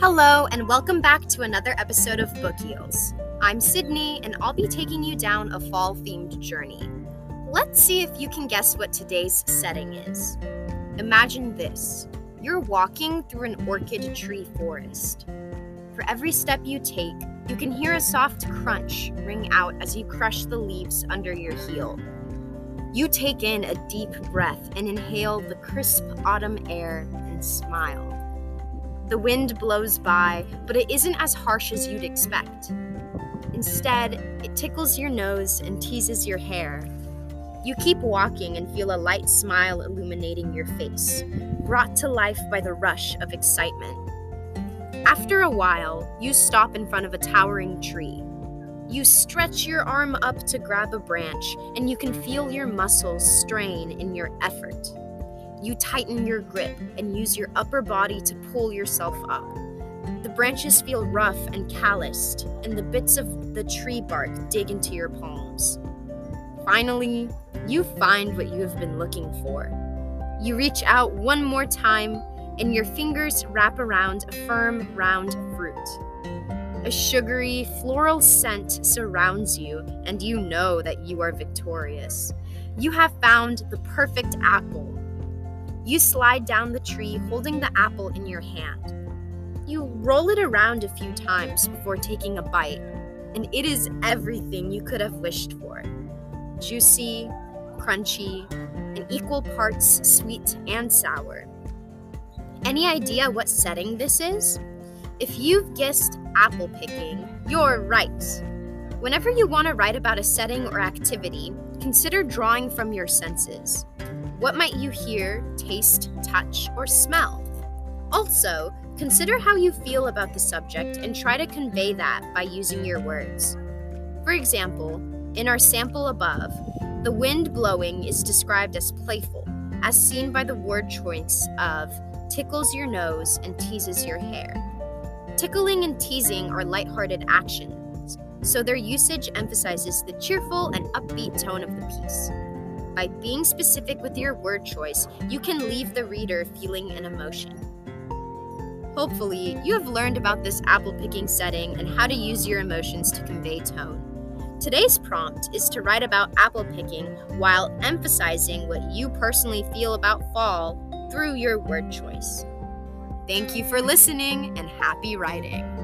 Hello, and welcome back to another episode of Book Eels. I'm Sydney, and I'll be taking you down a fall themed journey. Let's see if you can guess what today's setting is. Imagine this you're walking through an orchid tree forest. For every step you take, you can hear a soft crunch ring out as you crush the leaves under your heel. You take in a deep breath and inhale the crisp autumn air and smile. The wind blows by, but it isn't as harsh as you'd expect. Instead, it tickles your nose and teases your hair. You keep walking and feel a light smile illuminating your face, brought to life by the rush of excitement. After a while, you stop in front of a towering tree. You stretch your arm up to grab a branch, and you can feel your muscles strain in your effort. You tighten your grip and use your upper body to pull yourself up. The branches feel rough and calloused, and the bits of the tree bark dig into your palms. Finally, you find what you have been looking for. You reach out one more time, and your fingers wrap around a firm, round fruit. A sugary, floral scent surrounds you, and you know that you are victorious. You have found the perfect apple. You slide down the tree holding the apple in your hand. You roll it around a few times before taking a bite, and it is everything you could have wished for juicy, crunchy, and equal parts sweet and sour. Any idea what setting this is? If you've guessed apple picking, you're right. Whenever you want to write about a setting or activity, consider drawing from your senses. What might you hear, taste, touch, or smell? Also, consider how you feel about the subject and try to convey that by using your words. For example, in our sample above, the wind blowing is described as playful, as seen by the word choice of tickles your nose and teases your hair. Tickling and teasing are lighthearted actions, so their usage emphasizes the cheerful and upbeat tone of the piece. By being specific with your word choice, you can leave the reader feeling an emotion. Hopefully, you have learned about this apple picking setting and how to use your emotions to convey tone. Today's prompt is to write about apple picking while emphasizing what you personally feel about fall through your word choice. Thank you for listening and happy writing.